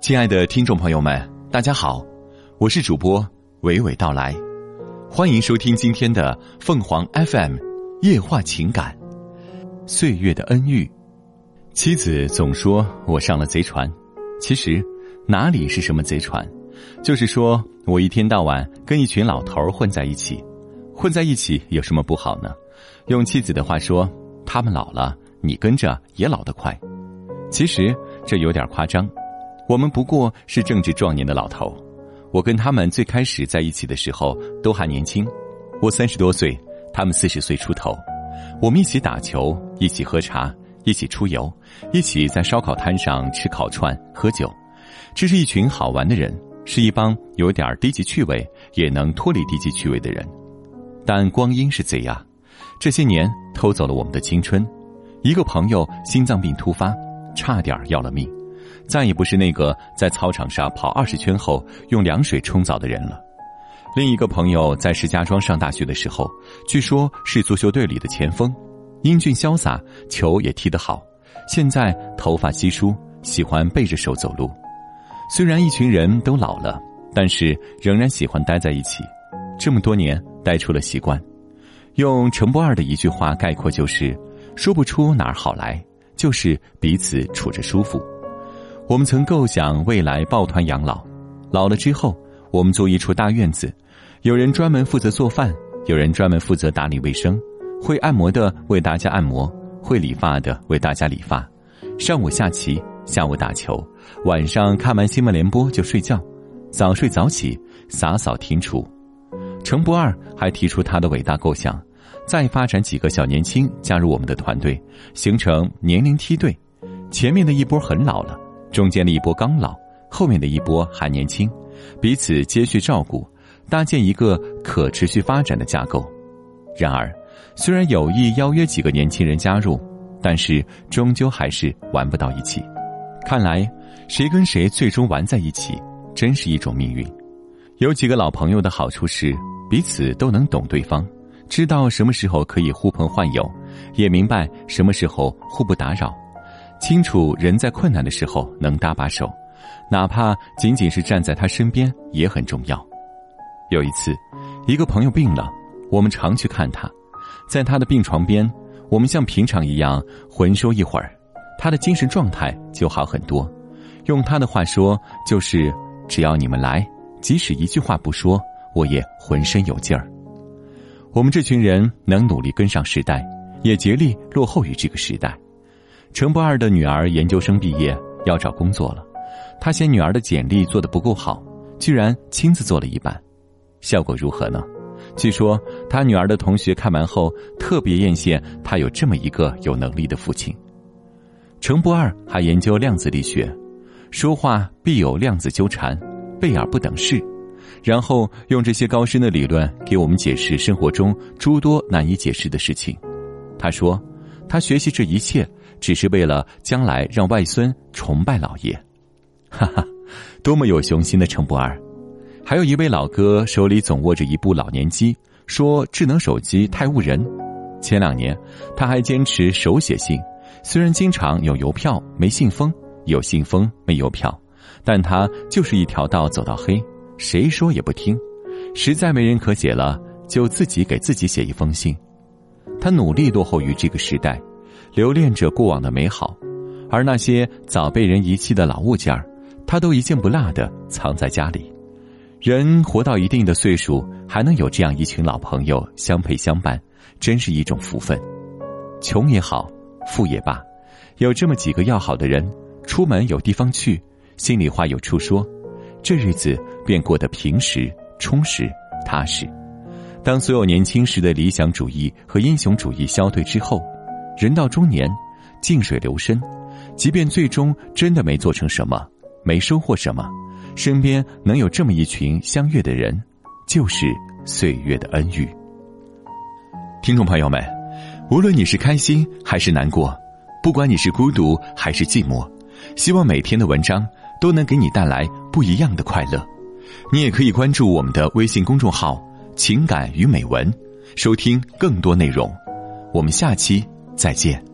亲爱的听众朋友们，大家好，我是主播娓娓道来，欢迎收听今天的凤凰 FM 夜话情感。岁月的恩遇，妻子总说我上了贼船，其实哪里是什么贼船，就是说我一天到晚跟一群老头混在一起，混在一起有什么不好呢？用妻子的话说，他们老了，你跟着也老得快。其实这有点夸张。我们不过是正值壮年的老头，我跟他们最开始在一起的时候都还年轻，我三十多岁，他们四十岁出头，我们一起打球，一起喝茶，一起出游，一起在烧烤摊上吃烤串喝酒，这是一群好玩的人，是一帮有点低级趣味也能脱离低级趣味的人。但光阴是贼呀，这些年偷走了我们的青春。一个朋友心脏病突发，差点要了命。再也不是那个在操场上跑二十圈后用凉水冲澡的人了。另一个朋友在石家庄上大学的时候，据说是足球队里的前锋，英俊潇洒，球也踢得好。现在头发稀疏，喜欢背着手走路。虽然一群人都老了，但是仍然喜欢待在一起。这么多年，待出了习惯。用程不二的一句话概括就是：说不出哪儿好来，就是彼此处着舒服。我们曾构想未来抱团养老，老了之后，我们租一处大院子，有人专门负责做饭，有人专门负责打理卫生，会按摩的为大家按摩，会理发的为大家理发，上午下棋，下午打球，晚上看完新闻联播就睡觉，早睡早起，洒扫庭除。程不二还提出他的伟大构想，再发展几个小年轻加入我们的团队，形成年龄梯队，前面的一波很老了。中间的一波刚老，后面的一波还年轻，彼此接续照顾，搭建一个可持续发展的架构。然而，虽然有意邀约几个年轻人加入，但是终究还是玩不到一起。看来，谁跟谁最终玩在一起，真是一种命运。有几个老朋友的好处是，彼此都能懂对方，知道什么时候可以呼朋唤友，也明白什么时候互不打扰。清楚人在困难的时候能搭把手，哪怕仅仅是站在他身边也很重要。有一次，一个朋友病了，我们常去看他，在他的病床边，我们像平常一样混说一会儿，他的精神状态就好很多。用他的话说，就是只要你们来，即使一句话不说，我也浑身有劲儿。我们这群人能努力跟上时代，也竭力落后于这个时代。程不二的女儿研究生毕业要找工作了，他嫌女儿的简历做的不够好，居然亲自做了一半，效果如何呢？据说他女儿的同学看完后特别艳羡他有这么一个有能力的父亲。程不二还研究量子力学，说话必有量子纠缠，贝尔不等式，然后用这些高深的理论给我们解释生活中诸多难以解释的事情。他说，他学习这一切。只是为了将来让外孙崇拜老爷，哈哈，多么有雄心的程不二！还有一位老哥手里总握着一部老年机，说智能手机太误人。前两年他还坚持手写信，虽然经常有邮票没信封，有信封没邮票，但他就是一条道走到黑，谁说也不听。实在没人可写了，就自己给自己写一封信。他努力落后于这个时代。留恋着过往的美好，而那些早被人遗弃的老物件儿，他都一件不落的藏在家里。人活到一定的岁数，还能有这样一群老朋友相陪相伴，真是一种福分。穷也好，富也罢，有这么几个要好的人，出门有地方去，心里话有处说，这日子便过得平实、充实、踏实。当所有年轻时的理想主义和英雄主义消退之后。人到中年，静水流深，即便最终真的没做成什么，没收获什么，身边能有这么一群相悦的人，就是岁月的恩遇。听众朋友们，无论你是开心还是难过，不管你是孤独还是寂寞，希望每天的文章都能给你带来不一样的快乐。你也可以关注我们的微信公众号“情感与美文”，收听更多内容。我们下期。再见。